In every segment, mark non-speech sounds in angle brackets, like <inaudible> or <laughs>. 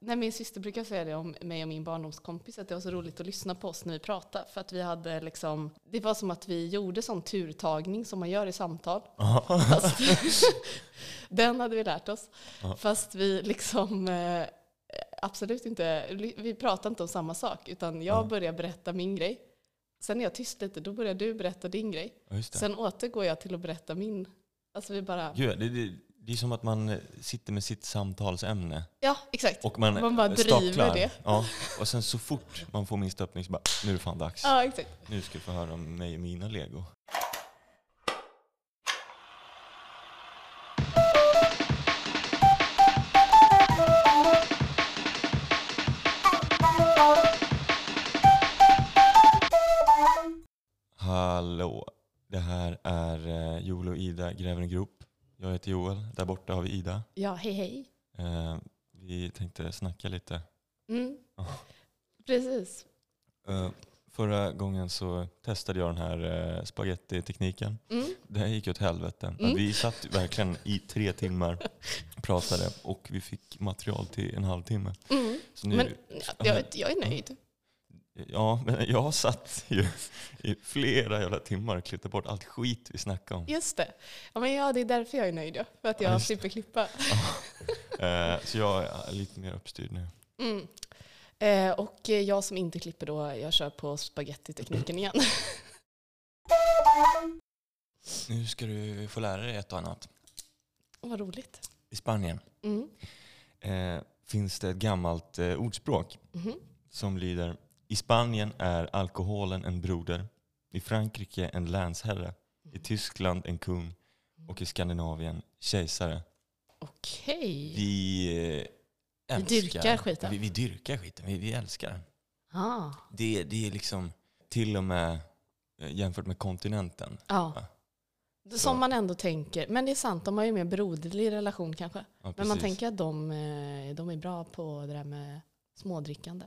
nej, min syster brukar säga det om mig och min barndomskompis, att det var så roligt att lyssna på oss när vi pratade. För att vi hade liksom, det var som att vi gjorde sån turtagning som man gör i samtal. Fast, <laughs> den hade vi lärt oss. Fast vi liksom eh, absolut inte, vi pratade inte om samma sak. Utan jag Ja. börjar berätta min grej. Sen är jag tyst lite, då börjar du berätta din grej. Sen återgår jag till att berätta min. Alltså vi bara, Gud, det, det, det är som att man sitter med sitt samtalsämne ja exakt. och man, Man bara driver det. Ja, och sen så fort man får minsta öppning så bara, nu är det fan dags. Ja exakt. Nu ska du få höra om mig och mina lego. Hallå, det här är eh, Joel och Ida gräver en grop. Jag heter Joel, där borta har vi Ida. Ja, hej hej. Eh, vi tänkte snacka lite. Mm. Precis. Eh, förra gången så testade jag den här eh, spagettitekniken. Mm. Det här gick åt helvete. Mm. vi satt verkligen i tre timmar pratade och vi fick material till en halvtimme. Mm. Så nu, Men ja, jag, jag är nöjd. Ja, men jag satt ju i flera jävla timmar och klippte bort allt skit vi snackade om. Just det. Ja, men ja, det är därför jag är nöjd. Ja. För att Ja, jag det. slipper klippa. Eh, så jag är lite mer uppstyrd nu. Mm. Eh, och jag som inte klipper då, jag kör på spagettitekniken igen. Nu ska du få lära dig ett och annat. Vad roligt. I Spanien Mm. eh, finns det ett gammalt ordspråk Mhm. som lyder I Spanien är alkoholen en broder, i Frankrike en länsherre, i Tyskland en kung och i Skandinavien kejsare. Okej. Vi eh, Vi älskar dyrkar skiten. Vi, vi dyrkar skiten, vi, vi älskar den. Ah. Det, det är liksom till och med eh, jämfört med kontinenten. Ja. Ja. Som Så. man ändå tänker. Men det är sant, de har ju mer broderlig relation kanske. Ja, Men man tänker att de, eh, de är bra på det där med smådrickande.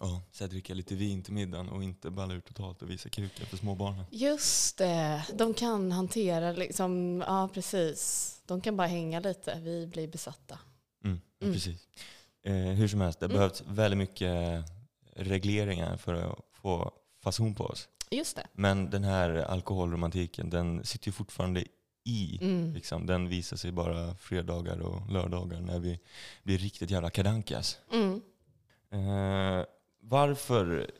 Ja, så jag dricker lite vin till middagen och inte balla ur totalt och visa kuken för småbarnen. Just det, de kan hantera liksom, ja precis. De kan bara hänga lite, vi blir besatta. Mm, Mm. Precis. Eh, hur som helst, det Mm. behövs väldigt mycket regleringar för att få fason på oss. Just det. Men den här alkoholromantiken, den sitter ju fortfarande i. Mm. Liksom. Den visar sig bara fredagar och lördagar när vi blir riktigt jävla kadankas. Mm. Eh, varför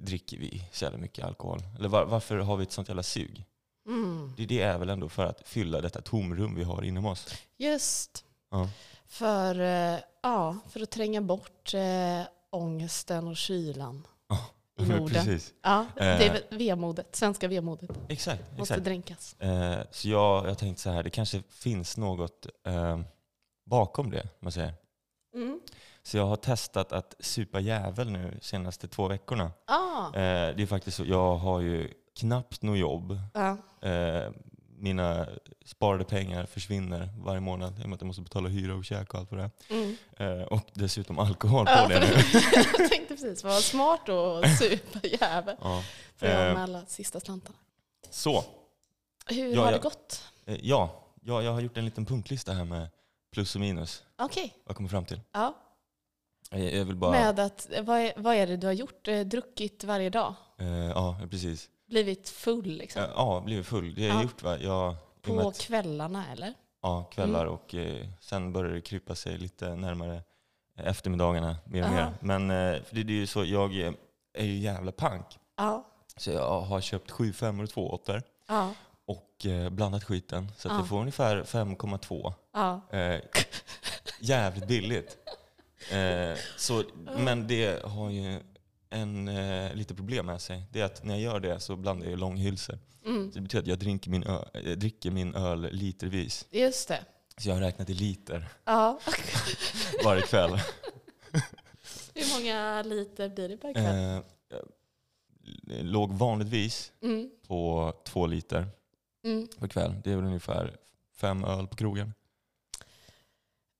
dricker vi så jävla mycket alkohol? Eller var, varför har vi ett sånt jävla sug? Mm. Det, det är väl ändå för att fylla detta tomrum vi har inom oss. Just. Ja. För, eh, ja, för att tränga bort eh, ångesten och kylan i <laughs> Norden. Precis. Ja, det Eh. är vemodet, svenska vemodet. Exakt. Måste exakt. dränkas. Eh, så jag, jag tänkte så här, det kanske finns något eh, bakom det. Man säger. Mm. Så jag har testat att supa jävel nu senaste två veckorna. Ah, Eh, det är faktiskt så, jag har ju knappt något jobb. ja. Eh, mina sparade pengar försvinner varje månad i och med att jag måste betala hyra och käk och allt vad det Mm. Eh, och dessutom alkohol på Ja, det nu. jag tänkte precis, vad smart att <laughs> supa jävel. Ja. För jag Eh, med alla sista slantarna. Så, Hur Ja, har ja. det gått? eh, ja, ja, jag har gjort en liten punktlista här med plus och minus. Okej. Vad jag kommer fram till. Ja. Eh, Jag vill bara... Med att, vad är, vad är det du har gjort? Eh, Druckit varje dag? Eh, ja, precis. Blivit full liksom? Eh, Ja, blivit full. Det har jag Ja. gjort va? Jag, och På att- kvällarna eller? Ja, kvällar Mm. och eh, sen börjar det krypa sig lite närmare eftermiddagarna mer och Ja. mer. Men det, det är ju så, jag är ju jävla pank. Ja. Så jag har köpt sju femmor och två åttor Ja. och eh, blandat skiten. Så att Ja. jag får ungefär 5,2. Ja. Eh, jävligt billigt. Eh, så, men det har ju en eh, lite problem med sig. Det är att när jag gör det så blandar jag långhylsor. Mm. Så det betyder att jag dricker min, ö, eh, dricker min öl litervis. Just det. Så jag har räknat i liter Ja. <laughs> varje kväll. <laughs> Hur många liter blir det per kväll? Eh, jag låg vanligtvis Mm. på två liter Mm. per kväll. Det är väl ungefär fem öl på krogen.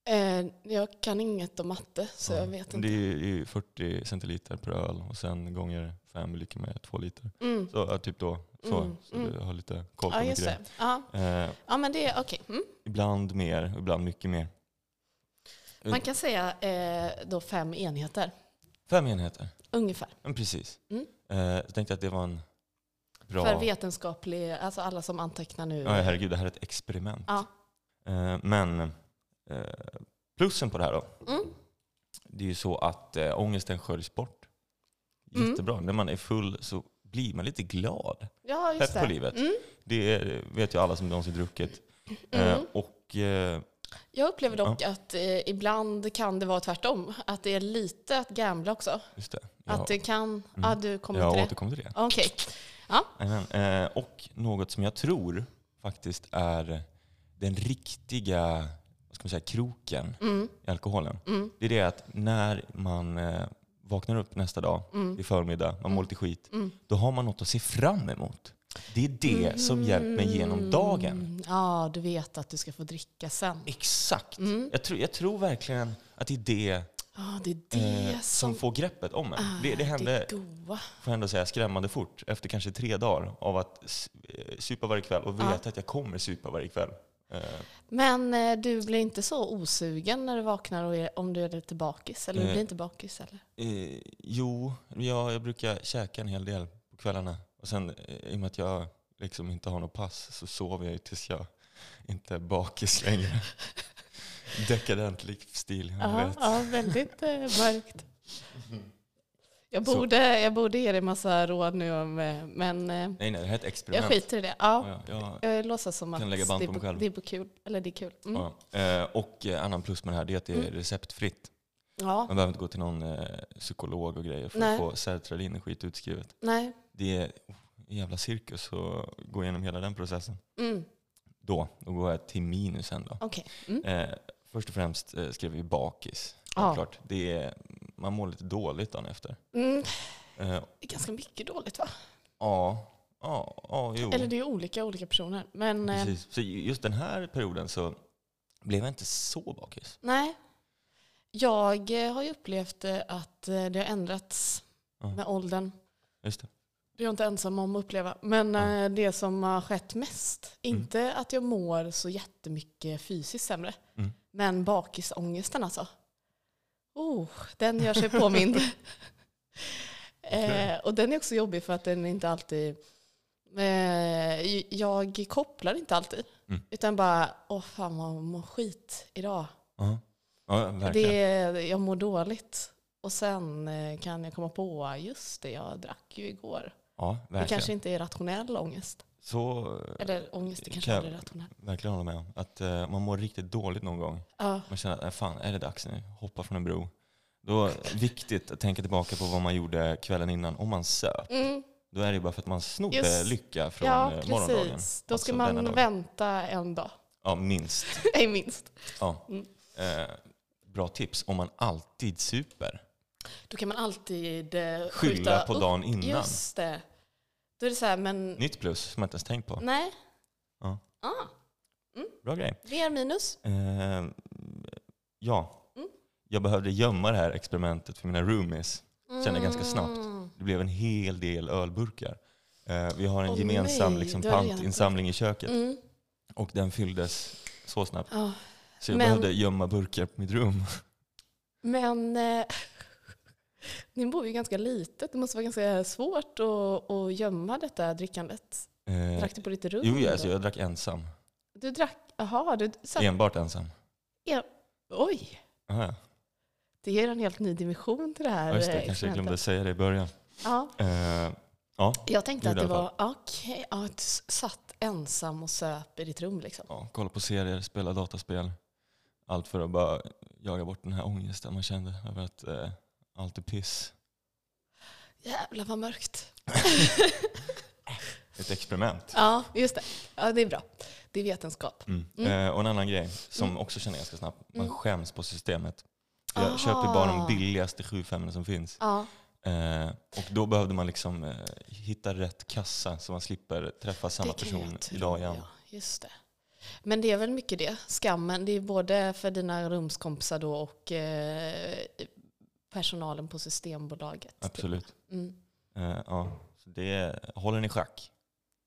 Eh, jag kan inget om matte så Ja. jag vet Det inte. är ju 40 centiliter per öl och sen gånger fem är lika med två liter. Mm. Så typ då. Så, Mm, så mm. du har lite koll på Ja, just det. det. Ja. Eh, ja, men det är okej. Mm. ibland mer, ibland mycket mer. Man kan säga eh, då fem enheter, Fem enheter. ungefär. Men precis. Mm. Eh, jag tänkte att det var en bra... För vetenskaplig, alltså alla som antecknar nu. Ja, herregud, det här är ett experiment. Ja. Eh, men eh, plussen på det här då, Mm. det är ju så att äh, ångesten sköljs bort. Mm. Jättebra. När man är full så blir man lite glad. Ja, just Pepp på livet. Mm. Det är, vet ju alla som någonsin druckit. Eh, Mm. och eh, Jag upplever dock att eh, ibland kan det vara tvärtom. Att det är lite att gambla också. just det. Att det kan... Ja, du kommer jag till det. återkommer till det. Okej. Amen. Eh, och något som jag tror faktiskt är den riktiga ska man säga, kroken Mm. i alkoholen. Mm. Det är det att när man eh, vaknar upp nästa dag, Mm. i förmiddag, man mår lite skit, Mm. då har man något att se fram emot. Det är det som hjälper mig genom dagen. Mm. Ja, du vet att du ska få dricka sen. Exakt. Mm. Jag, tror, jag tror verkligen att det är det, Ja, det är det eh, som som får greppet om mig. är Det, det hände, det får ändå säga, skrämmande fort efter kanske tre dagar av att eh, supa varje kväll och Ja. veta att jag kommer supa varje kväll. Eh, Men eh, du blir inte så osugen när du vaknar och är, om du är lite bakis? Eller du Eh. blir inte bakis? Eller? Eh, jo, ja, jag brukar käka en hel del på kvällarna. Och sen i och med att jag liksom inte har något pass så sover jag ju tills jag inte är bakis <laughs> längre. Dekadent livsstil, jag vet. ja, väldigt eh, mörkt. <laughs> Jag Så- borde, jag borde ge dig massa råd nu, om, men eh, Nej, nej, det här är ett jag experiment. skiter i det. Ja, Ja, ja, jag låtsas som att det, det är kul. Eller det är kul. Mm. ja. Eh, och eh, annan plus med det här det är att det är Mm. receptfritt. Ja, Man behöver inte gå till någon eh, psykolog och grejer för Nej. att få sertralin och skit utskrivet. nej. Det är oh, jävla cirkus att gå igenom hela den processen. Mm. Då, då går jag till minusen då. Okej. Mm. Eh, först och främst eh, skrev vi bakis. Ja. Klart. Det är, man mår lite dåligt dagen efter. Mm. Eh, Det är ganska mycket dåligt va? ja, ja, ja, jo. Eller det är olika olika personer. Men eh, Precis. Så just den här perioden så blev jag inte så bakis. nej. Jag eh, har ju upplevt eh, att eh, det har ändrats Ja. med åldern. Just det. Det är jag inte ensam om att uppleva. Men Ja. eh, det som har skett mest, Mm. inte att jag mår så jättemycket fysiskt sämre, Mm. men bakisångesten alltså. Oh, den gör sig påmind. <laughs> eh, och den är också jobbig för att den inte alltid... Eh, jag kopplar inte alltid. Mm. Utan bara, åh fan vad jag mår skit idag. Ja, ja verkligen. Det, jag mår dåligt. Och sen eh, kan jag komma på, just det, jag drack ju igår. ja, Det kanske inte är rationell ångest. Så eh, Eller ångest, det kanske Kan jag- aldrig är rationell. verkligen hålla med om. Att eh, man mår riktigt dåligt någon gång. Ja. Man känner att äh, fan, är det dags nu? Hoppa från en bro. Då är det viktigt att tänka tillbaka på vad man gjorde kvällen innan. Om man söp, Mm, då är det ju bara för att man snodde Just- lycka från ja, eh, morgondagen. precis. Då ska Alltså denna man dag. vänta en dag. Ja, minst. <laughs> Nej, minst. Ja. Mm. Eh, bra tips, om man alltid super. Då kan man alltid eh, Skylla på upp. dagen innan. Just det. Då är det så här, men Nytt plus som jag inte ens tänkt på. nej. Ja. Ah, Bra grej. mer minus. Eh, ja, Mm. jag behövde gömma det här experimentet för mina roomies. Kände jag ganska snabbt. Mm. Det blev en hel del ölburkar. Eh, vi har en Åh, gemensam nej, liksom, pantinsamling i köket. Mm. Och den fylldes så snabbt. Ja. Så jag Men- behövde gömma burkar på mitt rum. Men eh, ni bor ju ganska litet. Det måste vara ganska svårt att, att gömma detta drickandet. Eh, Drack du på ditt rum? jo, alltså, jag drack ensam. Du drack, jaha, du satt, Enbart ensam. oj. Aha, ja. Det ger en helt ny dimension till det här Ja, just det, eh, kanske jag glömde säga det i början. Ja, Eh, ja, jag tänkte att det var okej, ja, att du satt ensam och söp i ditt rum. Liksom. ja, kolla på serier, spela dataspel. Allt för att bara jaga bort den här ångesten man kände över att eh, allt är piss. Jävlar vad mörkt. <laughs> Ett experiment. Ja, just det. Ja, det är bra. Det är vetenskap. Mm. Mm. Eh, och en annan grej som Mm. också känner ganska snabbt. Man Mm. skäms på systemet. Jag Aha. köper bara de billigaste 7 som finns. Ja, Eh, och då behövde man liksom eh, hitta rätt kassa så man slipper träffa samma person idag igen. Ja, just det. Men det är väl mycket det. Skammen, det är både för dina rumskompisar då och eh, personalen på Systembolaget. Absolut. Mm. Eh, ja. så det håller ni schack.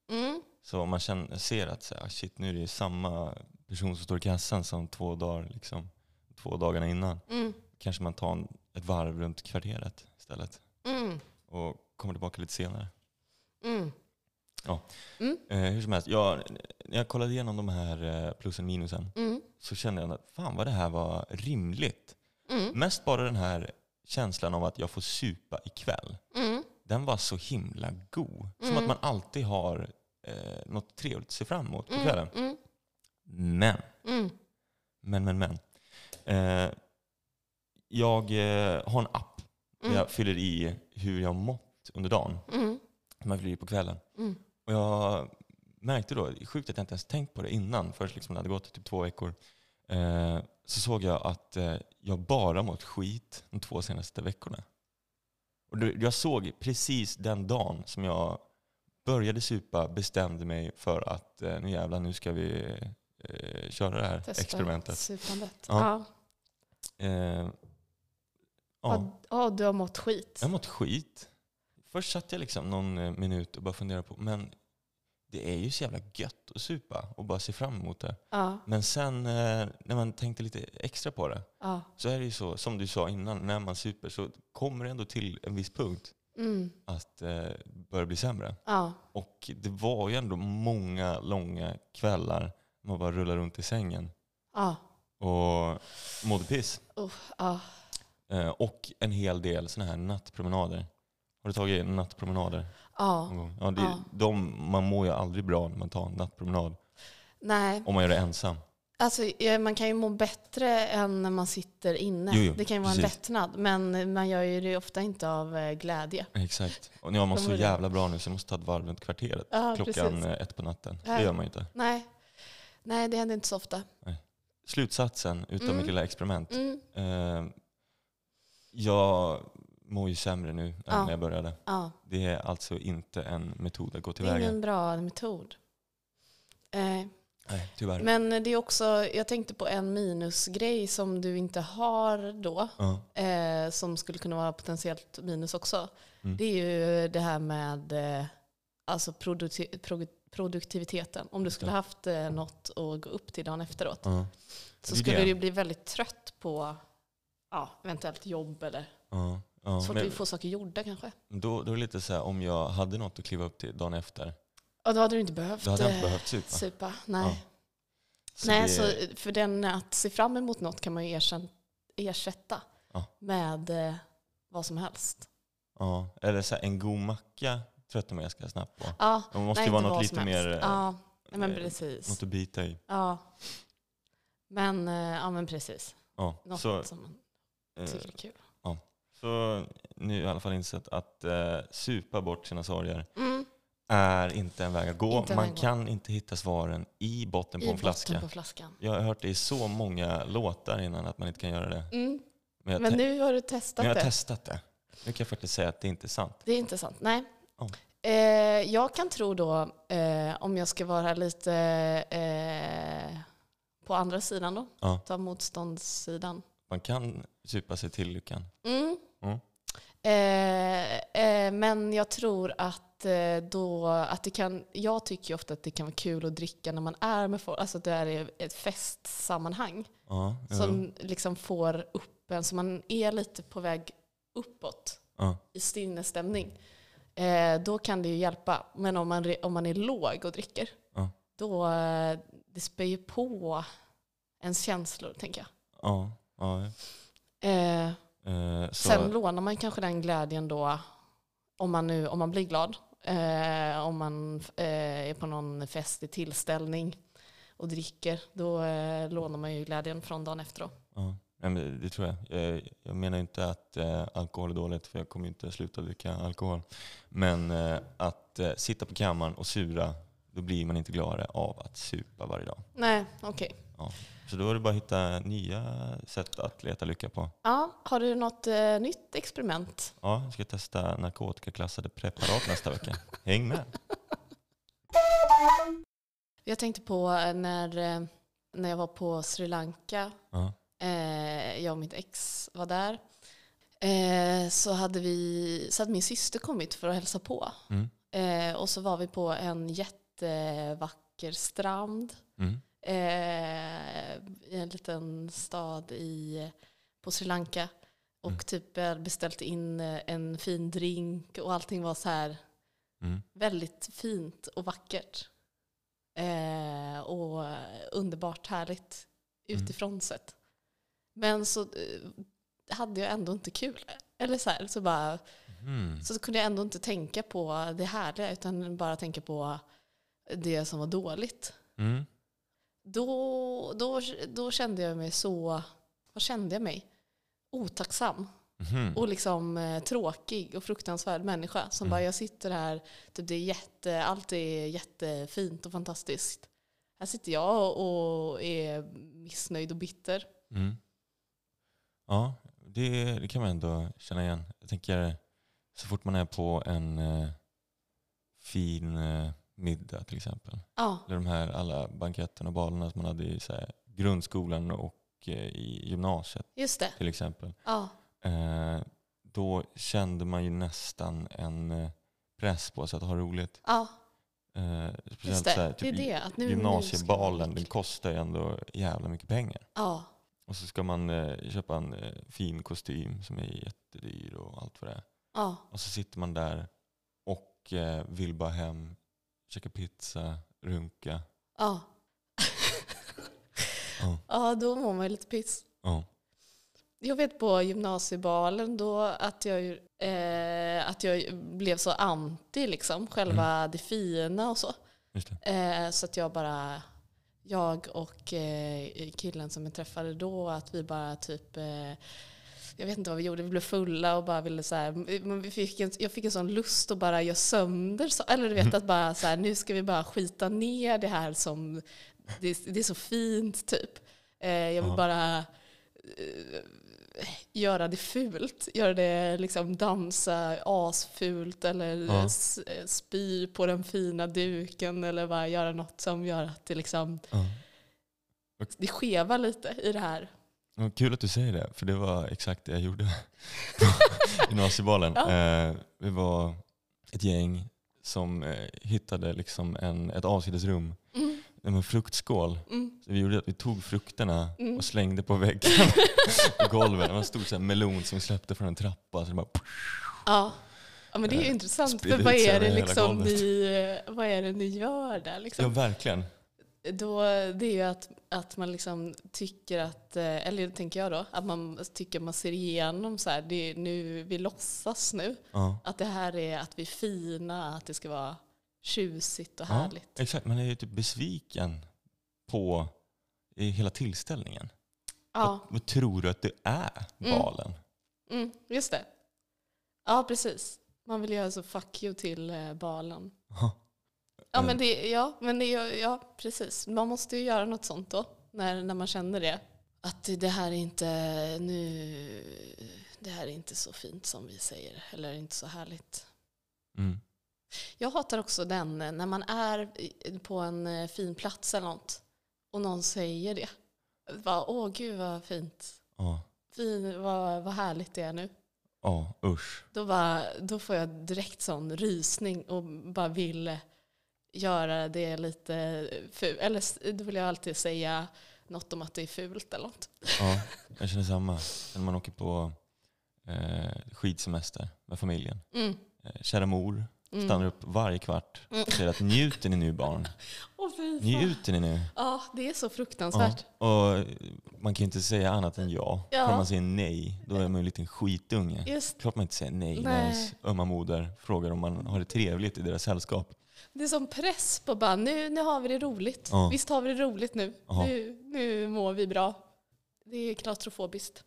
Mm. Så om man känner, ser att så här, "Ah, shit, nu är det samma person som står i kassan som två dagar, liksom, två dagarna innan. Mm. Kanske man tar en, ett varv runt kvarteret istället Mm. och kommer tillbaka lite senare. Mm. Eh, hur som helst, jag, när jag kollade igenom de här eh, plusen minusen Mm. så kände jag att fan vad det här var rimligt. Mm. Mest bara den här känslan av att jag får supa ikväll. Mm. Den var så himla god. Som Mm. att man alltid har eh, något trevligt att se fram emot på Mm. kvällen. Mm. Men, Mm. men, men, men. Eh, jag eh, har en app där jag fyller i hur jag mått under dagen. Man fyller i på kvällen. Och jag märkte då, sjukt att jag inte ens tänkt på det innan, först liksom det hade gått typ två veckor. Eh, så såg jag att eh, jag bara mått skit de två senaste veckorna. Och jag såg precis den dagen som jag började supa, bestämde mig för att eh, nu jävlar, nu ska vi eh, köra det här Testa experimentet. Supandet. Ja. Ja. Eh, Ja. ja, du har mått skit. jag har mått skit. Först satt jag liksom någon minut och bara funderade på, men det är ju så jävla gött att supa och bara se fram emot det. Ja. Men sen eh, när man tänkte lite extra på det Ja. så är det ju så, som du sa innan, när man super så kommer det ändå till en viss punkt Mm. att eh, börja bli sämre. Ja. Och det var ju ändå många långa kvällar man bara rullar runt i sängen Ja. och mådde piss. Uh. Eh, och en hel del sådana här nattpromenader. Har du tagit nattpromenader Ja. Ja, det, Ja. De, man mår ju aldrig bra när man tar en nattpromenad. Nej, Om man gör det ensam. alltså man kan ju må bättre än när man sitter inne. Jo, jo, det kan ju vara en lättnad, men man gör ju det ofta inte av eh, glädje. Exakt. Och jag mår så jävla bra nu så jag måste ta ett varv runt kvarteret. Ja, klockan precis. eh, ett på natten. Ja. Det gör man ju inte. Nej. Nej, det händer inte så ofta. Slutsatsen utav Mm. mitt lilla experiment. Mm. Eh, jag mår ju sämre nu än Ja. när jag började. Ja. Det är alltså inte en metod att gå Det är tillväga. ingen bra metod. Eh, Nej, tyvärr. men det är också, jag tänkte på en minusgrej som du inte har då, ja. eh, som skulle kunna vara potentiellt minus också. Mm. Det är ju det här med eh, alltså produkti- pro- produktiviteten. Om du skulle haft eh, något att gå upp till dagen efteråt Ja. så skulle det. du bli väldigt trött på ja, eventuellt jobb eller Ja. Ja. svårt Men att få saker gjorda kanske. då, då är det lite så här, om jag hade något att kliva upp till dagen efter, Och då hade du inte behövt, då hade jag eh, inte behövt supa. supa. Nej. Ja. Så Nej, det- så för den att se fram emot något kan man ju ersätta Ja. med eh, vad som helst. Ja. Eller så här, en god macka tröttar man ganska snabbt på. Ja, Det måste nej, ju vara något lite mer, eh, Ja, nej, men eh, precis. något att bita i. Ja. Men, eh, ja, men precis. Ja. Något Så, som man eh, tycker är kul. Så nu i alla fall insett att eh, supa bort sina sorger Mm. är inte en väg att gå. Inte Man kan inte hitta svaren i botten på I en flaska. på flaskan. Jag har hört det i så många låtar innan att man inte kan göra det. Mm. Men Men nu har du testat men jag har det. testat det. Nu kan jag faktiskt säga att det inte är sant. Det är inte sant. Nej. Ja. Eh, jag kan tro då, eh, om jag ska vara lite eh, på andra sidan då, Ja. ta motståndssidan. Man kan supa sig till lyckan. Mm. Mm. Eh, eh, men jag tror att eh, då, att det kan, jag tycker ofta att det kan vara kul att dricka när man är med folk, alltså att det är ett festsammanhang Ja, jo. som liksom får upp en, så man är lite på väg uppåt ja, i sinnesstämning. Då kan det ju hjälpa. Men om man, om man är låg och dricker, Ja. då det spär ju på ens känslor, tänker jag. ja, ja. Eh, Sen lånar man kanske den glädjen då, om man, nu, om man blir glad. Eh, om man eh, är på någon fest tillställning och dricker, då eh, lånar man ju glädjen från dagen efter. Då. ja. Det tror jag. Eh, Jag menar inte att eh, alkohol är dåligt, för jag kommer inte sluta dricka alkohol. Men eh, att sitta på kammaren och sura, då blir man inte gladare av att supa varje dag. Nej, okej. Så då är det bara att hitta nya sätt att leta lycka på. Ja, har du något eh, nytt experiment? Ja, jag ska testa narkotikaklassade preparat nästa vecka. Häng med! Jag tänkte på när, eh, när jag var på Sri Lanka, Ja, eh, jag och mitt ex var där, eh, så, hade vi, så hade min syster kommit för att hälsa på. mm, Eh, och så var vi på en jättevacker strand. mm, eh, i en liten stad i, på Sri Lanka. Och Mm. typ eh, beställt in eh, en fin drink och allting var så här Mm. väldigt fint och vackert. Eh, och underbart härligt Mm. utifrån sett. Men så eh, hade jag ändå inte kul. Eller så här, så bara Mm. så kunde jag ändå inte tänka på det härliga utan bara tänka på det som var dåligt. Mm. Då, då, då kände jag mig så, vad kände jag mig? Otacksam Mhm. och liksom eh, tråkig och fruktansvärd människa som Mm. bara jag sitter här, typ det är jätte, allt är jättefint och fantastiskt. Här sitter jag och är missnöjd och bitter. Mm. Ja, det, det kan man ändå känna igen. Jag tänker så fort man är på en eh, fin eh, middag till exempel. Ja, Eller de här alla banketterna och balerna som man hade i så här, grundskolan och eh, i gymnasiet just det. till exempel. Ja, Eh, då kände man ju nästan en eh, press på sig att ha roligt. ja Eh, speciellt det. så här, det är typ det. Att nu, gymnasiebalen, nu den kostar ju ändå jävla mycket pengar. Ja, Och så ska man eh, köpa en eh, fin kostym som är jättedyr och allt vad det är. ja, Och så sitter man där och eh, vill bara hem, käka pizza, runka. ja. Ja. Ja, då mår man ju lite piss. Ja. Jag vet på gymnasiebalen då att jag, eh, att jag blev så anti liksom, själva det fina och så. Eh, så att jag bara, jag och eh, killen som jag träffade då, att vi bara typ, eh, jag vet inte vad vi gjorde, vi blev fulla och bara ville så här, vi fick en, jag fick en sån lust att bara göra sönder, så, eller du vet att bara så här, nu ska vi bara skita ner det här som, det, det är så fint typ. Eh, jag vill bara eh, göra det fult, göra det liksom dansa asfult eller Ja. s- spy på den fina duken eller bara göra något som gör att det liksom Ja. det skevar lite i det här. Kul att du säger det, för det var exakt det jag gjorde på <laughs> gymnasiebalen. Ja. Eh, vi var ett gäng som eh, hittade liksom en, ett avsidesrum Mm, med en fruktskål. mm, Så vi gjorde att vi tog frukterna Mm. och slängde på väggen <laughs> på golvet. Det var en stor så här melon som vi släppte från en trappa. Så det bara, ja. ja, men det är ju Eh, intressant. För vad är, det liksom ni, vad är det ni gör där? ja Liksom? verkligen. Då, det är ju att, att man liksom tycker att, eh, eller tänker jag då, att man tycker man ser igenom så här, det nu, vi låtsas nu. Ja. Att det här är att vi är fina, att det ska vara tjusigt och Ja, härligt. exakt, man är ju typ besviken på i hela tillställningen. Ja, Vad, vad tror du att det är, Mm. balen? mm, just det. Ja, precis. Man vill göra så fuck you till eh, balen. Ja. Ja, Eh, men, det, ja, men det, ja, precis. Man måste ju göra något sånt då, när, när man känner det. Att det här är inte nu, det här är inte så fint som vi säger, eller inte så härligt. Mm. Jag hatar också den eh, när man är på en eh, fin plats eller något och någon säger det. Bara, Åh gud vad fint, Ja. fin, vad, vad härligt det är nu. Ja, usch. Då, bara, då får jag direkt sån rysning och bara vill göra det lite fult. Eller då vill jag alltid säga något om att det är fult eller något. Ja, <laughs> jag känner samma. När man åker på eh, skidsemester med familjen. Mm. Eh, kära mor Mm. stannar upp varje kvart Mm. och säger att njuter ni nu barn? <laughs> Fan. Njuter ni nu? Ja, det är så Ja. fruktansvärt. Och man kan ju inte säga annat än ja. Ja. Om man säger nej, då är man ju en liten skitunge. Just, Klart man inte säger nej, när Nej. ens ömma moder frågar om man har det trevligt i deras sällskap. Det är som press på bara, nu, nu har vi det roligt. Ja. Visst har vi det roligt nu. Nu. Nu mår vi bra. Det är klaustrofobiskt.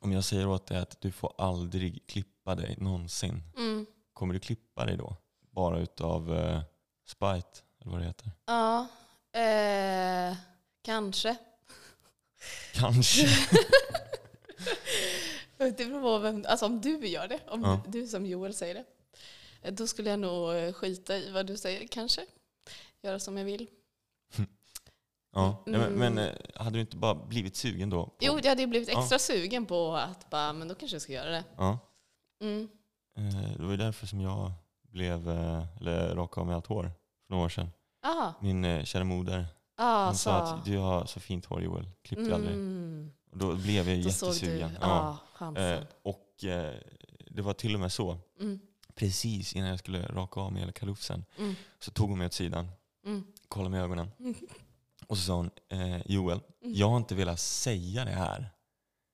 Om jag säger åt dig att du får aldrig klippa dig någonsin, Mm. kommer du klippa dig då? Bara utav uh, spite, eller vad det heter? Ja, eh, kanske. Kanske. <laughs> Det beror på vem, alltså om du gör det, om Ja. du som Joel säger det. Då skulle jag nog eh, skita i vad du säger kanske. Göra som jag vill. <laughs> Ja. Nej, men, men Mm. eh, hade du inte bara blivit sugen då? på- Jo, jag hade ju blivit Ja. extra sugen på att bara, men då kanske jag ska göra det. Ja. Mm. Eh, Det var ju därför som jag blev, eller rakade av mig allt hår för några år sedan. Aha. Min kära moder. Ah, Hon sa att du har så fint hår Joel, klipp dig aldrig. Mm. Och då blev jag Då såg du, jättesugen. ja, Ja. Eh, och eh, det var till och med så, Mm. Precis innan jag skulle raka av mig hela kalufsen, Mm. så tog hon mig åt sidan, Mm. kollade mig i ögonen Mm. och så sa hon, eh, Joel, Mm. jag har inte velat säga det här,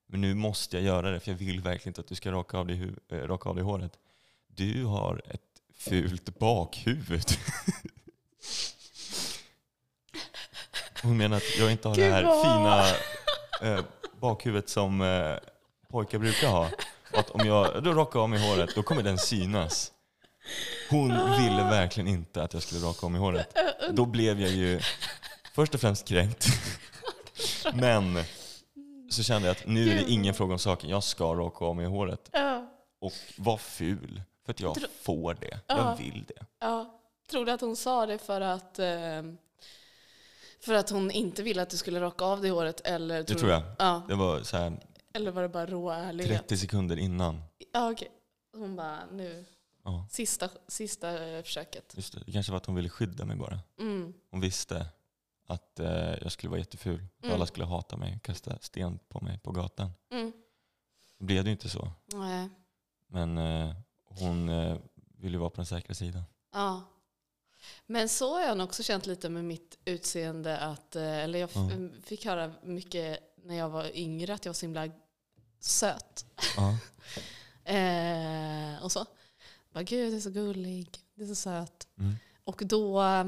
men nu måste jag göra det för jag vill verkligen inte att du ska raka av dig, eh, raka av dig håret. Du har ett fult bakhuvud. <laughs> Hon menar att jag inte har det Gud, här vad- fina eh, bakhuvudet som eh, pojkar brukar ha. Att om jag då rakar av mig håret, då kommer den synas. Hon ville verkligen inte att jag skulle raka av mig håret. Då blev jag ju först och främst kränkt. Men så kände jag att nu är det ingen fråga om saken. Jag ska raka av mig håret. Och vara ful. För att jag får det. Ja. Jag vill det. ja. Tror du att hon sa det för att, eh, för att hon inte ville att du skulle raka av dig håret? Eller Det tror jag. Ja, Det var så här eller var det bara rå ärlighet? 30 sekunder innan. Ja, okej. Hon bara, nu, Ja, sista, sista eh, försöket. just det. det kanske var att hon ville skydda mig bara. Mm. Hon visste att eh, jag skulle vara jätteful. Mm. alla skulle hata mig och kasta sten på mig på gatan. Mm. Det blev det ju inte så. Nej. Men eh, hon eh, ville vara på den säkra sidan. Ja. Men så har jag nog också känt lite med mitt utseende. Att, eh, eller jag Ja. fick höra mycket när jag var yngre att jag var så himla söt. Ja. <laughs> Eh, och så. Bara, Gud, det är så gullig. Det är så söt. Mm. Och då eh,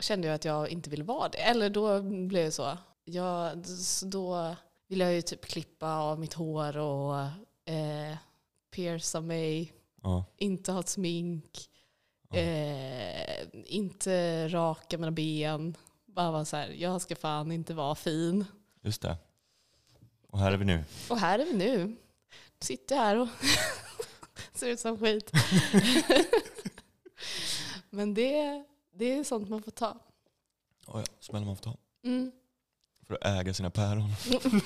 kände jag att jag inte ville vara det. Eller då blev det så. Jag, så då ville jag ju typ klippa av mitt hår och eh, pierca mig. Ja. Inte ha ett smink. Ja. Eh, inte raka mina ben. Bara vara så här, jag ska fan inte vara fin. Just det. Och här är vi nu. Och här är vi nu. Sitter här och <laughs> ser ut som skit. <laughs> Men det, det är sånt man får ta. Oh ja, smäller man får ta. Mm. För att äga sina päron. <laughs>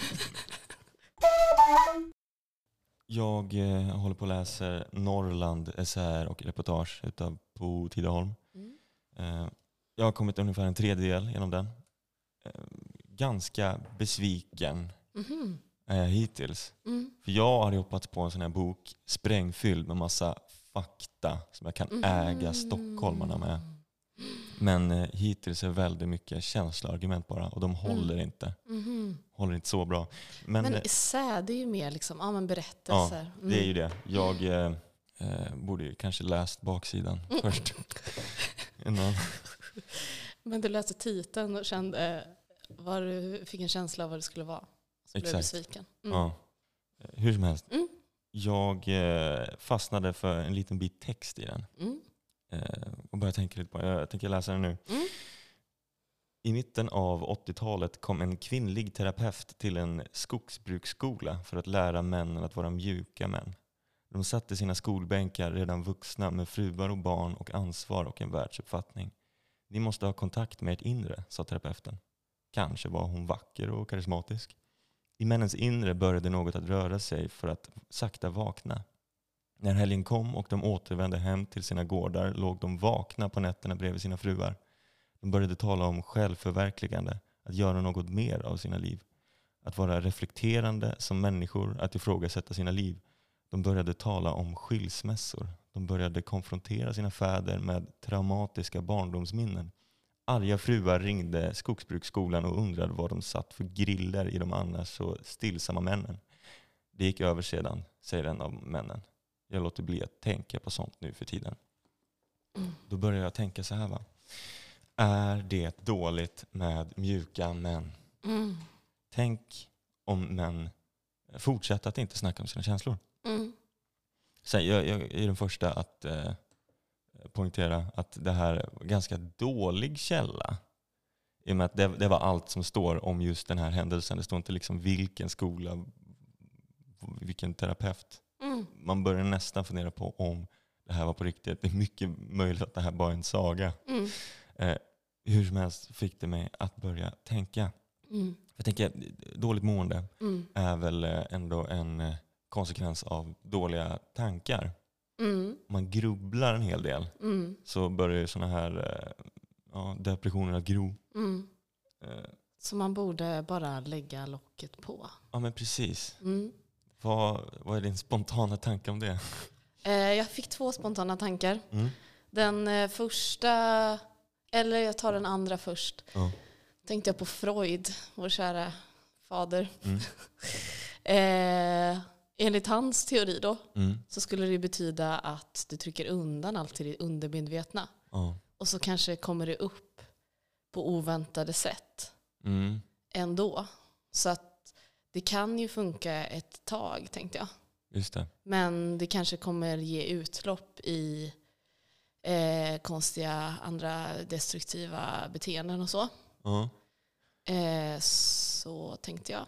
Jag eh, håller på och läser Norrland, essäer och reportage utav på Tidaholm. Mm. Eh, jag har kommit ungefär en tredjedel genom den. Eh, ganska besviken Är jag hittills. Mm. För jag hade hoppats på en sån här bok sprängfylld med massa fakta som jag kan äga stockholmarna med. Men eh, hittills är väldigt mycket känsloargument bara och de håller inte. Mhm. Håller inte så bra. Men, Men eh, essä, det är ju mer liksom, ja, men berättelser. Mm. det är ju det. Jag eh, eh, borde ju kanske läst baksidan Mm. först. Innan. <laughs> Men du läste titeln och kände, var du fick en känsla av vad det skulle vara. Så blev Exakt. besviken. Mm. Ja. Hur som helst. Mm. Jag eh, fastnade för en liten bit text i den. Mm. Eh, och började tänka lite på Jag tänker läsa den nu. Mm. I mitten av 80-talet kom en kvinnlig terapeut till en skogsbruksskola för att lära männen att vara mjuka män. De satte sina skolbänkar redan vuxna med fruar och barn och ansvar och en världsuppfattning. Ni måste ha kontakt med ert inre, sa terapeuten. Kanske var hon vacker och karismatisk. I männens inre började något att röra sig för att sakta vakna. När helgen kom och de återvände hem till sina gårdar låg de vakna på nätterna bredvid sina fruar. De började tala om självförverkligande, att göra något mer av sina liv. Att vara reflekterande som människor, att ifrågasätta sina liv. De började tala om skilsmässor. De började konfrontera sina fäder med traumatiska barndomsminnen. Arga fruar ringde skogsbruksskolan och undrade vad de satt för griller i de annars så stillsamma männen. Det gick över sedan, säger en av männen. Jag låter bli att tänka på sånt nu för tiden. Mm. Då börjar jag tänka så här va. Är det dåligt med mjuka män? Mm. Tänk om män fortsätter att inte snacka om sina känslor. Mm. Sen, jag, jag är den första att eh, poängtera att det här är en ganska dålig källa. I och med att det, det var allt som står om just den här händelsen. Det står inte liksom vilken skola, vilken terapeut. Mm. Man börjar nästan fundera på om det här var på riktigt. Det är mycket möjligt att det här bara är en saga. Mm. Eh, hur som helst fick det mig att börja tänka. Mm. Jag tänker, dåligt mående Mm. är väl eh, ändå en eh, konsekvens av dåliga tankar. Mm. Man grubblar en hel del Mm. så börjar ju sådana här eh, ja, depressionen att gro. Mm. Eh, Så man borde bara lägga locket på. ja men precis. Mm. Vad, vad är din spontana tanke om det? <laughs> Eh, jag fick två spontana tankar. Mm. Den eh, första, eller jag tar den andra först. Ja. Tänkte jag på Freud, vår kära fader. <laughs> Enligt hans teori då, Mm. så skulle det betyda att du trycker undan allt till det undermedvetna. Ja. Och så kanske kommer det upp på oväntade sätt Mm. ändå. Så att det kan ju funka ett tag tänkte jag. Just det. Men det kanske kommer ge utlopp i eh, konstiga andra destruktiva beteenden och så. Ja. Eh, så tänkte jag.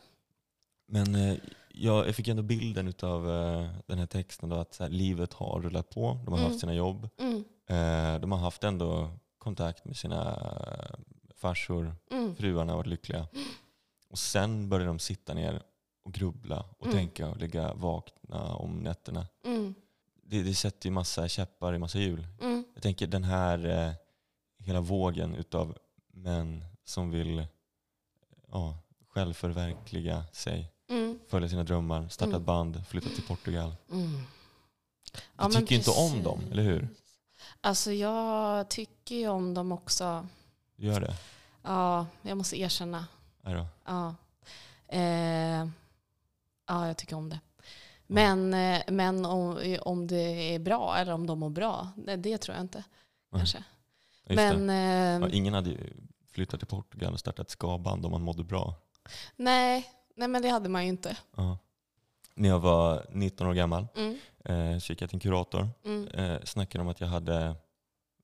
Men eh, jag, fick ändå bilden av eh, den här texten då, att här, livet har rullat på. De har Mm. haft sina jobb. Mm, Eh, de har haft ändå kontakt med sina farsor. mm, Fruarna har varit lyckliga. Och sen börjar de sitta ner och grubbla och Mm. tänka och ligga vakna om nätterna. mm, Det, det sätter ju massa käppar i massa hjul. mm, Jag tänker den här eh, hela vågen utav män som vill ja, självförverkliga sig, följa sina drömmar, starta Mm. ett band, flytta till Portugal. mm. Du tycker inte om dem, eller hur? Alltså jag tycker ju om dem också. Du gör det? Ja, jag måste erkänna. Då. Ja, eh, ja jag tycker om det. Men, eh, men om, om det är bra eller om de mår bra, det, det tror jag inte. Kanske. Men eh, Ja, ingen hade ju flyttat till Portugal och startat ett skaband om man mådde bra. nej, nej, men det hade man ju inte. Ja. När jag var 19 år gammal Mm, eh, så gick jag till en kurator. mm, Eh, snackade om att jag hade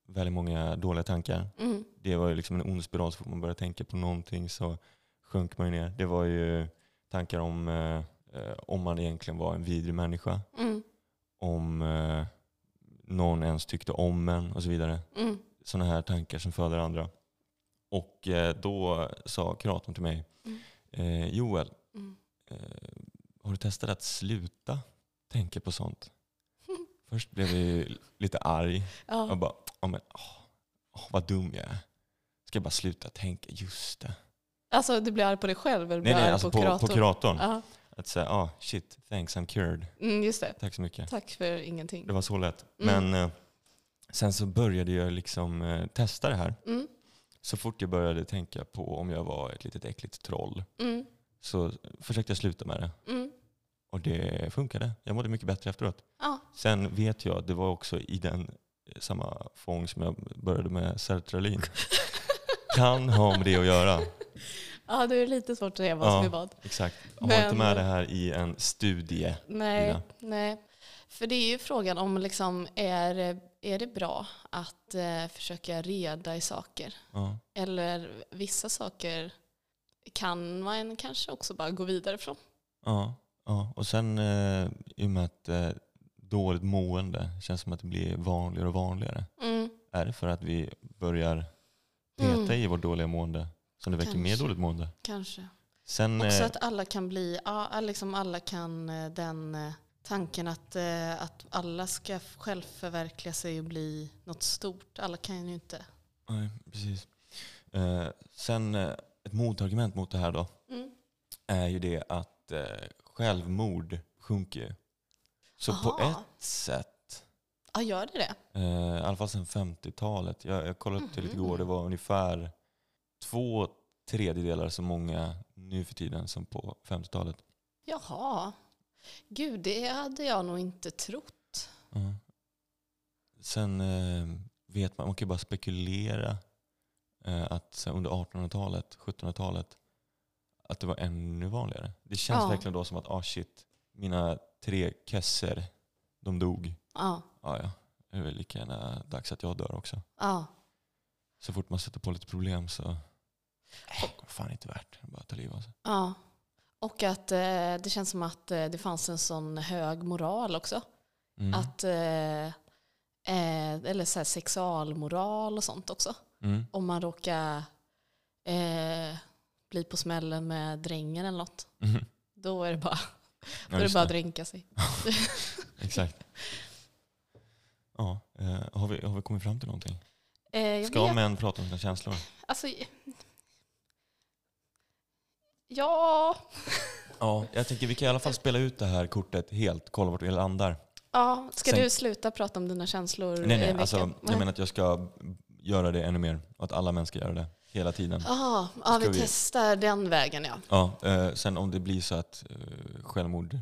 väldigt många dåliga tankar. mm, Det var ju liksom en ond spiral. Så fort man började tänka på någonting så sjönk man ju ner. Det var ju tankar om eh, eh, om man egentligen var en vidrig människa. mm, Om eh, någon ens tyckte om en och så vidare. mm, Sådana här tankar som föder andra. Och eh, då sa kuratorn till mig, Mm. eh, Joel, har du testat att sluta tänka på sånt? <laughs> Först blev jag lite arg. Jag Ja, bara, oh, men, åh, åh, vad dum jag är. Ska jag bara sluta tänka, just det. alltså du blir arg på dig själv eller Nej, nej, alltså på kuratorn? på kuratorn. Ja, Att säga, ah, shit, thanks I'm cured. mm, just det. Tack så mycket. Tack för ingenting. Det var så lätt. Mm. Men eh, sen så började jag liksom eh, testa det här. Mm, Så fort jag började tänka på om jag var ett litet äckligt troll mm, så försökte jag sluta med det. mm. Och det funkade. Jag mådde mycket bättre efteråt. Ja, Sen vet jag, det var också i den eh, samma fång som jag började med sertralin. <laughs> kan ha med det att göra. ja, det är lite svårt att säga vad Ja. som är vad. Exakt. Har Men- inte med det här i en studie. Nej, nej. För det är ju frågan om liksom, är, är det bra att eh, försöka reda i saker? Ja. Eller vissa saker kan man kanske också bara gå vidare från. Ja, ja. och sen eh, i och med att eh, dåligt mående känns som att det blir vanligare och vanligare. Mm, Är det för att vi börjar peta Mm. i vårt dåliga mående som det väcker mer Kanske. dåligt mående? kanske. Sen, Också eh, att alla kan bli, ja, liksom alla kan eh, den eh, tanken att, eh, att alla ska självförverkliga sig och bli något stort. Alla kan ju inte. nej, precis. Sen ett motargument mot det här då Mm. är ju det att eh, självmord sjunker ju. Så på Aha. ett sätt, Ja, gör det det? eh, i alla fall sedan 50-talet, jag, jag kollade upp det lite Mhm. igår, det var ungefär två tredjedelar så många nu för tiden som på 50-talet. Jaha. Gud, det hade jag nog inte trott. Ja. Sen eh, vet man, man kan ju bara spekulera att så här, under 1800-talet, 1700-talet, att det var ännu vanligare. Det känns Ja. verkligen då som att, ah shit, mina tre kesser, de dog. Ja, Ja, ja, det är väl lika gärna dags att jag dör också. ja. Så fort man sätter på lite problem så, äh, fan inte värt att bara ta livet av sig. ja. Och att eh, det känns som att eh, det fanns en sån hög moral också. Mm. Att, eh, eh, eller så sexualmoral och sånt också. Mm. Om man råkar eh, bli på smällen med drängen eller något. Mhm. Då är det bara, Ja, då är det bara att dränka sig. <laughs> Exakt. Ja, eh, har, vi, har vi kommit fram till någonting? Eh, Ska vet, män prata om sina känslor? alltså, ja, Ja, jag tänker vi kan i alla fall spela ut det här kortet helt, kolla vart det landar. ja. Ska Sen- du sluta prata om dina känslor Nej, nej, alltså, jag menar att jag ska göra det ännu mer. Och att alla män ska göra det hela tiden. Ah, ja, vi, Ska vi- testar den vägen ja. Ja, eh, sen om det blir så att eh, självmord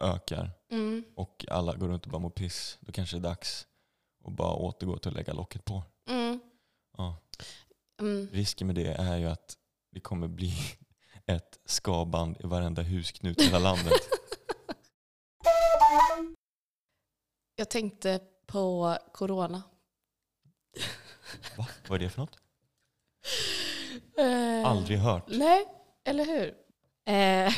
ökar Mm, och alla går runt och bara mår piss, då kanske det är dags att bara återgå till att lägga locket på. mm, Ja. mm. Risken med det är ju att det kommer bli <laughs> ett skaband i varenda husknut i hela landet. Jag tänkte på corona. Va? Vad är det för något? Eh, Aldrig hört. Nej, eller hur? Eh,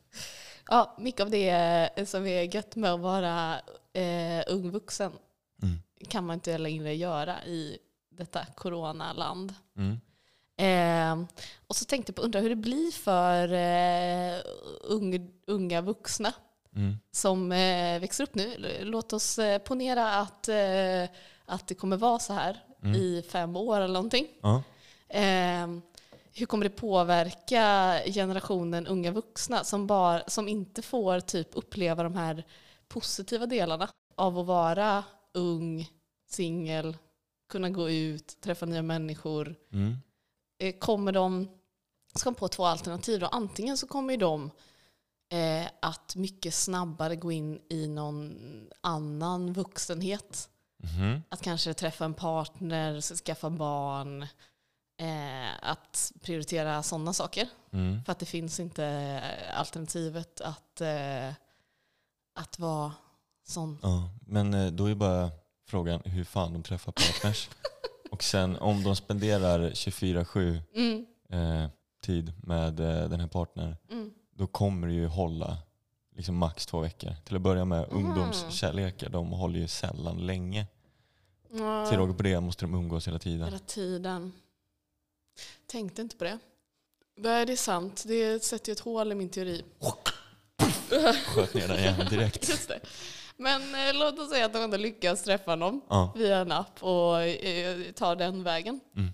<laughs> ja, mycket av det som är gött med att vara eh, ung vuxen Mm. kan man inte längre göra i detta coronaland. Mm. Eh, och så tänkte jag på, undra hur det blir för eh, ung, unga vuxna Mm. som eh, växer upp nu. Låt oss eh, ponera att, eh, att det kommer vara så här Mm. i fem år eller någonting. Ja. Eh, hur kommer det påverka generationen unga vuxna som, bara, som inte får typ uppleva de här positiva delarna av att vara ung, singel, kunna gå ut, träffa nya människor. Mm. Eh, kommer de, ska på två alternativ då. Antingen så kommer de eh, att mycket snabbare gå in i någon annan vuxenhet. Mhm. Att kanske träffa en partner, skaffa barn, eh, att prioritera sådana saker. Mm. För att det finns inte eh, alternativet att, eh, att vara sån. Ja. Men eh, då är bara frågan hur fan de träffar partners. <laughs> och sen om de spenderar 24-7 Mm, eh, tid med eh, den här partnern, mm. då kommer det ju hålla liksom max två veckor. Till att börja med, Mhm. ungdomskärlekar, de håller ju sällan länge. Ja, Till råga på det måste de umgås hela tiden. hela tiden. Tänkte inte på det. Nej, det är sant. Det sätter ju ett hål i min teori. Sköt ner den igen direkt. <laughs> Just det. Men eh, låt oss säga att de ändå lyckas träffa någon Ja. via en app och eh, tar den vägen. Mm.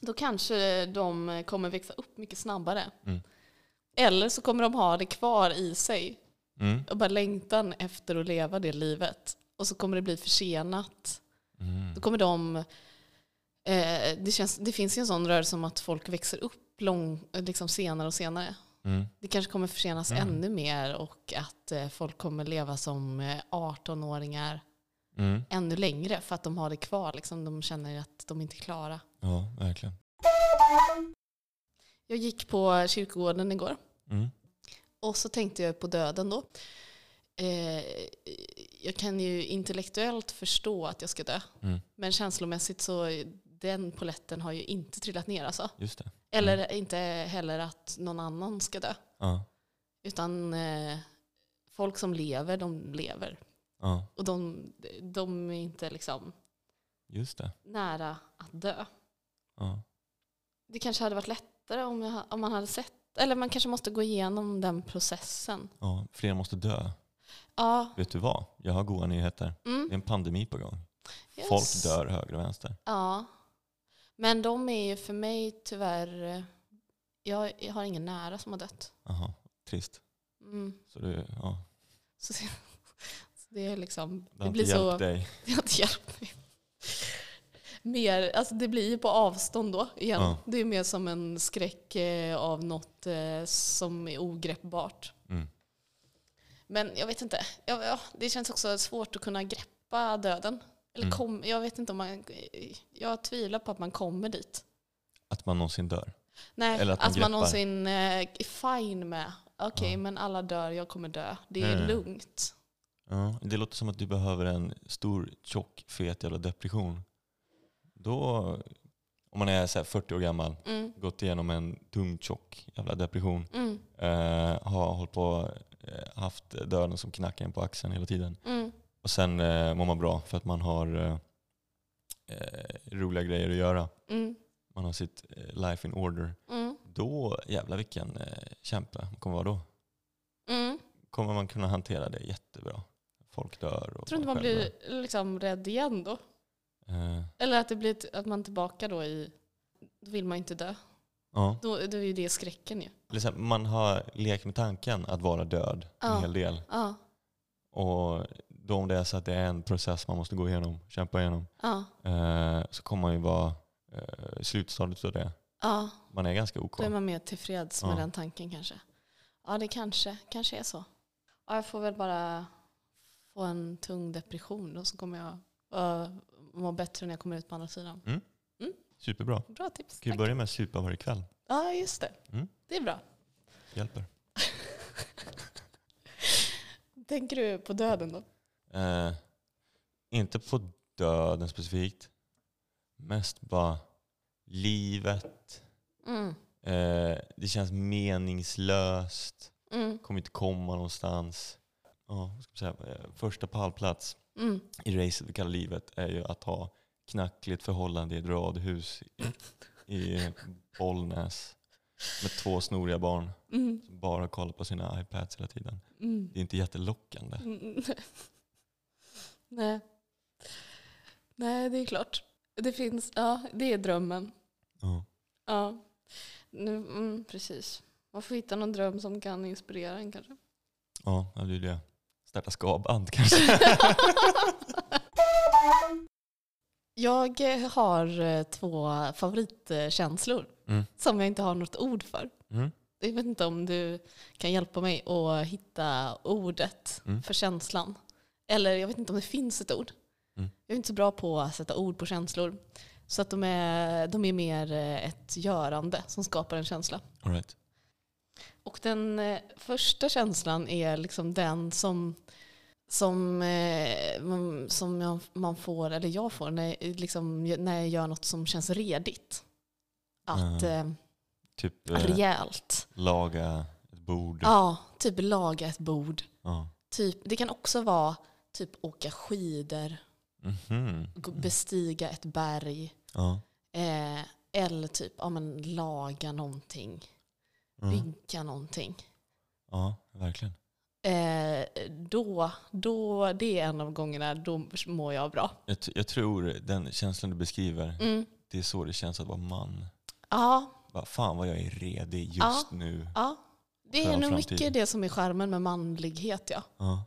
Då kanske de kommer växa upp mycket snabbare. Mm. Eller så kommer de ha det kvar i sig Mm. och bara längtan efter att leva det livet. Och så kommer det bli försenat. Mm. Då kommer de... Eh, det, känns, det finns ju en sån rörelse om att folk växer upp lång, liksom senare och senare. Mm. Det kanske kommer försenas Mm. ännu mer och att eh, folk kommer leva som eh, 18-åringar Mm. ännu längre för att de har det kvar. Liksom. De känner att de inte är klara. Ja, verkligen. Jag gick på kyrkogården igår Mm. och så tänkte jag på döden då. Eh, jag kan ju intellektuellt förstå att jag ska dö. Mm. Men känslomässigt så den poletten har ju inte trillat ner alltså. Just det. Eller inte heller att någon annan ska dö. Ja. Utan eh, folk som lever, de lever. ja, Och de, de är inte liksom nära att dö. Ja. Det kanske hade varit lättare om, jag, om man hade sett, eller man kanske måste gå igenom den processen. Ja, fler måste dö. Ja, Vet du vad? Jag har goda nyheter. Det är mm, en pandemi på gång. yes. Folk dör höger och vänster. Ja. Men de är ju för mig tyvärr, jag, jag har ingen nära som har dött. Jaha, trist. Mm. Så det, ja, Så, så det är liksom, det det, blir så, dig. <laughs> det har inte hjälpt mig. Mer, alltså det blir ju på avstånd då igen. Ja. Det är mer som en skräck eh, av något eh, som är ogreppbart. Mm. Men jag vet inte, ja, det känns också svårt att kunna greppa döden. Eller Mm. kom, jag vet inte om man, jag tvivlar på att man kommer dit. Att man någonsin dör. Nej, Eller att att, man man greppar. någonsin eh, är fine med, okej Ja. men alla dör, jag kommer dö. Det är nej. lugnt. Ja, det låter som att du behöver en stor, tjock, fet jävla depression. Då, om man är så här 40 år gammal, Mm, gått igenom en tung, tjock jävla depression, mm, eh, har hållit på, eh, haft döden som knackar en på axeln hela tiden. mm, Och sen eh, mår man bra för att man har eh, eh, roliga grejer att göra. mm, Man har sitt eh, life in order. mm, Då, jävlar vilken eh, kämpe man kommer vara då. mm. Kommer man kunna hantera det jättebra. Folk dör och Tror du inte man blir liksom rädd igen då? Eh, Eller att, det blir, att man är tillbaka då i... Då vill man inte dö. ja. Då, då är ju det skräcken ju. Eller så här, man har lekt med tanken att vara död Ja. en hel del. Ja, Och då om det är så att det är en process man måste gå igenom, kämpa igenom, eh, så kommer man ju vara eh, slutstadiet av det. ja. Man är ganska OK. Då är man mer tillfreds med den tanken kanske. Ja, det kanske, kanske är så. Ja, jag får väl bara få en tung depression och så kommer jag uh, må bättre när jag kommer ut på andra sidan. Superbra. Bra tips. Vi Tack. börja med att supa varje kväll? Ja, just det. Mm. Det är bra. Hjälper. <laughs> Tänker du på döden då? Eh, inte på döden specifikt. Mest bara livet. Mm. Eh, det känns meningslöst. Mm. Kommer inte komma någonstans. Ja, ska säga? Eh, Första pallplats Mm. i racet vi kallar livet är ju att ha knackligt förhållande i ett radhus i, i Bollnäs med två snoriga barn Mm. som bara kollar på sina iPads hela tiden. Mm. Det är inte jättelockande. Mm. <laughs> Nej. Nej, det är klart. Det finns, ja, det är drömmen. Ja. Ja, nu, mm, precis. Man får hitta någon dröm som kan inspirera en kanske. Ja, det är det. Starta skaband kanske. <laughs> Jag har eh, två favoritkänslor Mm. som jag inte har något ord för. Mm. Jag vet inte om du kan hjälpa mig att hitta ordet Mm. för känslan. Eller jag vet inte om det finns ett ord. Mm. Jag är inte så bra på att sätta ord på känslor. Så att de är, de är mer eh, ett görande som skapar en känsla. All right. Och den eh, första känslan är liksom den som, som, eh, som jag, man får, eller jag får, när, liksom, när jag gör något som känns redigt. Att, eh, Typ rejält. laga ett bord. Ja, typ laga ett bord. Ja. Typ, det kan också vara typ åka skidor, Mhm. gå- bestiga ett berg. Eh, eller typ ja, men, laga någonting. Bygga någonting. ja, verkligen. Eh, då, då, det är en av gångerna då mår jag bra. Jag, jag tror den känslan du beskriver, Mm. det är så det känns att vara man. Ja, Bara, fan vad jag är redig just Ja. nu. ja, det är nog mycket det som är skärmen med manlighet. Ja. Ja.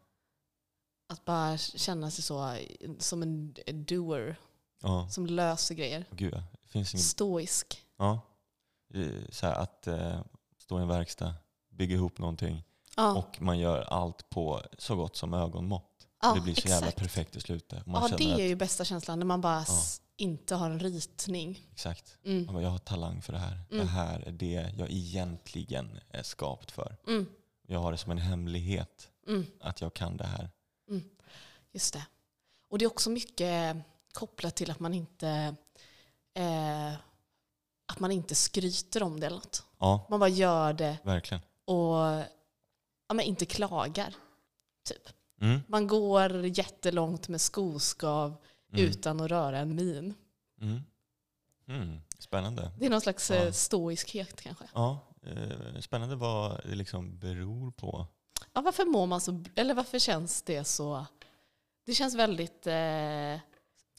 Att bara känna sig så som en doer Ja. som löser grejer. Gud, finns inget... Stoisk. Ja. Så här, att eh, stå i en verkstad, bygga ihop någonting Ja, och man gör allt på så gott som ögonmått. ja det blir så jävla exakt. perfekt i slutet. Man Ja, det att, är ju bästa känslan när man bara s- inte har en ritning. Exakt. Mm. Bara, jag har talang för det här. Det Mm. här är det jag egentligen är skapt för. Mm. Jag har det som en hemlighet Mm. att jag kan det här. Just det. Och det är också mycket kopplat till att man inte eh, att man inte skryter om det eller något. Ja, Man bara gör det verkligen. och ja, men inte klagar. Typ. Mm. Man går jättelångt med skoskav Mm. utan att röra en min. Mm. Mm. Spännande. Det är någon slags Ja. eh, stoiskhet kanske. Ja, eh, spännande vad det liksom beror på. Ja, varför mår man så, eller varför känns det så, det känns väldigt eh,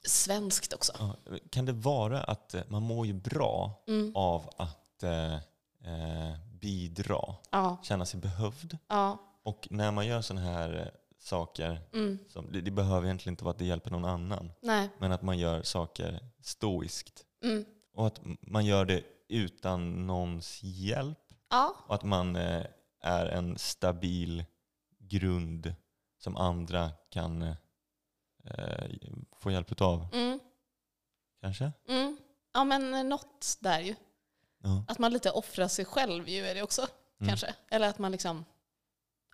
svenskt också. Ja, kan det vara att eh, man mår ju bra Mm. av att eh, eh, bidra, Ja, känna sig behövd? ja, Och när man gör sådana här eh, saker, mm. som, det, det behöver egentligen inte vara att det hjälper någon annan, nej, men att man gör saker stoiskt mm. och att man gör det utan någons hjälp ja, och att man eh, är en stabil grund som andra kan få hjälp av. mm. Kanske? Mm. Ja men något där ju. Ja. Att man lite offrar sig själv ju är det också. Mm. Kanske. Eller att man liksom,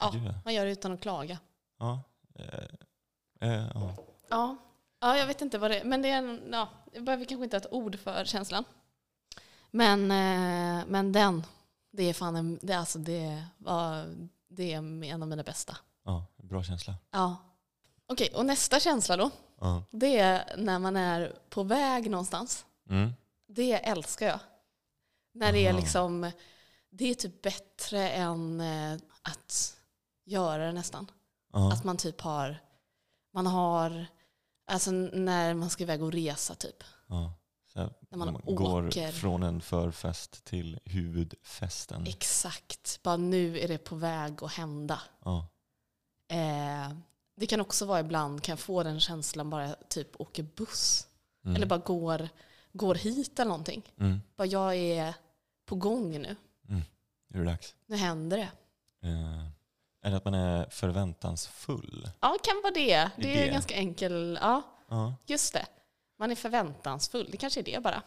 Ja. Man gör det utan att klaga. Ja. Eh, eh, ja. Ja, ja jag vet inte vad det är. Men det är, en- ja, jag behöver kanske inte ha ett ord för känslan. Men, eh, men den, det är fan en, det, alltså det, var, det är en av mina bästa. ja, bra känsla. Ja. Okej, och nästa känsla då? Ja. Det är när man är på väg någonstans. Mm. Det älskar jag. När det är Aha. liksom, det är typ bättre än eh, att göra det nästan. Ja. Att man typ har, man har, Alltså när man ska iväg och resa typ. Ja. Här, När man man går från en förfest till huvudfesten. Exakt. Bara nu är det på väg att hända. Ja. Eh, det kan också vara ibland, kan jag få den känslan bara typ åker buss. Mm. Eller bara går, går hit eller någonting. Mm. Bara jag är på gång nu. Nu är det dags. Nu händer det. Är det att man är förväntansfull? Ja, kan vara det. Det är det. ganska enkel. Ja, Ja. just det. Man är förväntansfull. Det kanske är det bara.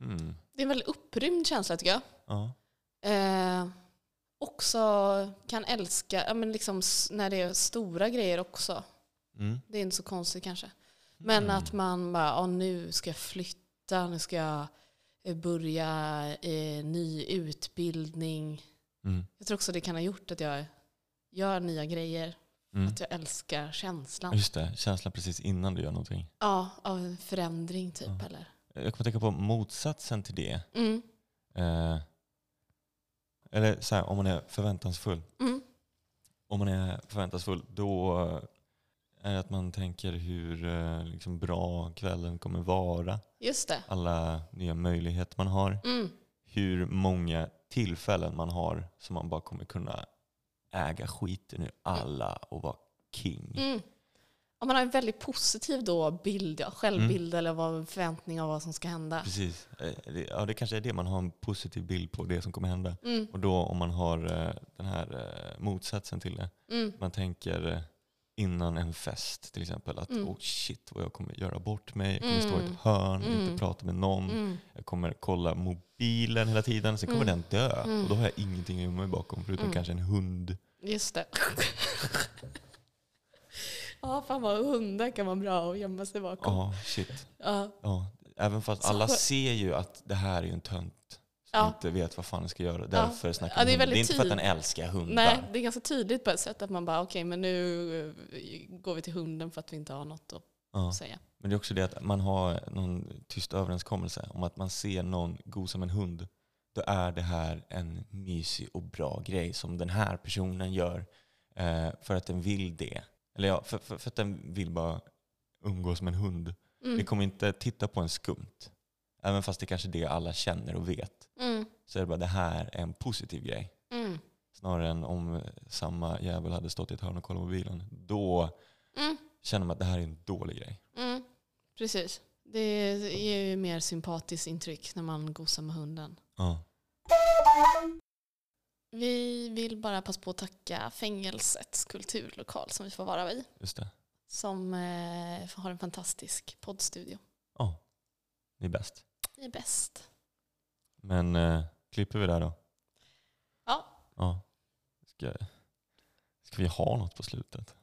Mm. Det är en väldigt upprymd känsla tycker jag. ja. Också kan älska, ja, men liksom, när det är stora grejer också. Mm. Det är inte så konstigt kanske. Men Mm. att man bara, nu ska jag flytta, nu ska jag eh, börja eh, ny utbildning. Mm. Jag tror också det kan ha gjort att jag gör nya grejer. Mm. Att jag älskar känslan. Just det, känslan precis innan du gör någonting. Ja, av en förändring typ. Ja. Eller? Jag kommer tänka på motsatsen till det. Mm. Eh, eller så här, om man är förväntansfull. Mm. Om man är förväntansfull då är det att man tänker hur eh, liksom, bra kvällen kommer vara. Just det. Alla nya möjligheter man har. Mm. Hur många tillfällen man har som man bara kommer kunna äga skiten ur alla och vara king. Mm. Om man har en väldigt positiv då bild, självbild eller vad, förväntning av vad som ska hända. Precis. Eh, Ja, det kanske är det man har en positiv bild på, det som kommer hända. Mm. Och då om man har eh, den här eh, motsatsen till det. Mm. Man tänker innan en fest till exempel att Mm. oh shit vad jag kommer göra bort mig. Jag kommer stå i Mm. ett hörn, Mm. inte prata med någon. Mm. Jag kommer kolla mobilen hela tiden, sen kommer Mm. den dö. Mm. Och då har jag ingenting att gömma mig bakom förutom Mm. kanske en hund. Just det. <laughs> ja, fan vad hundar kan vara bra att gömma sig bakom. Ja, shit. Ja. Ja. Även fast alla ser ju att det här är ju en tönt som Ja. inte vet vad fan den ska göra. Därför snackar Ja, det är. Det är inte för att den älskar hundar. Nej, det är ganska tydligt på ett sätt att man bara, okej, men nu eh, går vi till hunden för att vi inte har något att Ja. säga. Men det är också det att man har någon tyst överenskommelse om att man ser någon gosa med en hund. Då är det här en mysig och bra grej som den här personen gör eh, för att den vill det. Eller ja, för, för, för att den vill bara umgås med en hund. Mm. Vi kommer inte titta på en skumt. Även fast det kanske är det alla känner och vet. Mm. Så är det bara det här är en positiv grej. Mm. Snarare än om samma jävel hade stått i ett hörn och kollat mobilen. Då Mm. känner man att det här är en dålig grej. Mm. Precis. Det ger ju mer sympatiskt intryck när man gosar med hunden. Ja. Vi vill bara passa på att tacka fängelsets kulturlokal som vi får vara i. Just det. Som eh, har en fantastisk poddstudio. Ja, det är bäst. Det är bäst. Men eh, klipper vi där då? Ja. Ja. Ska, ska vi ha något på slutet?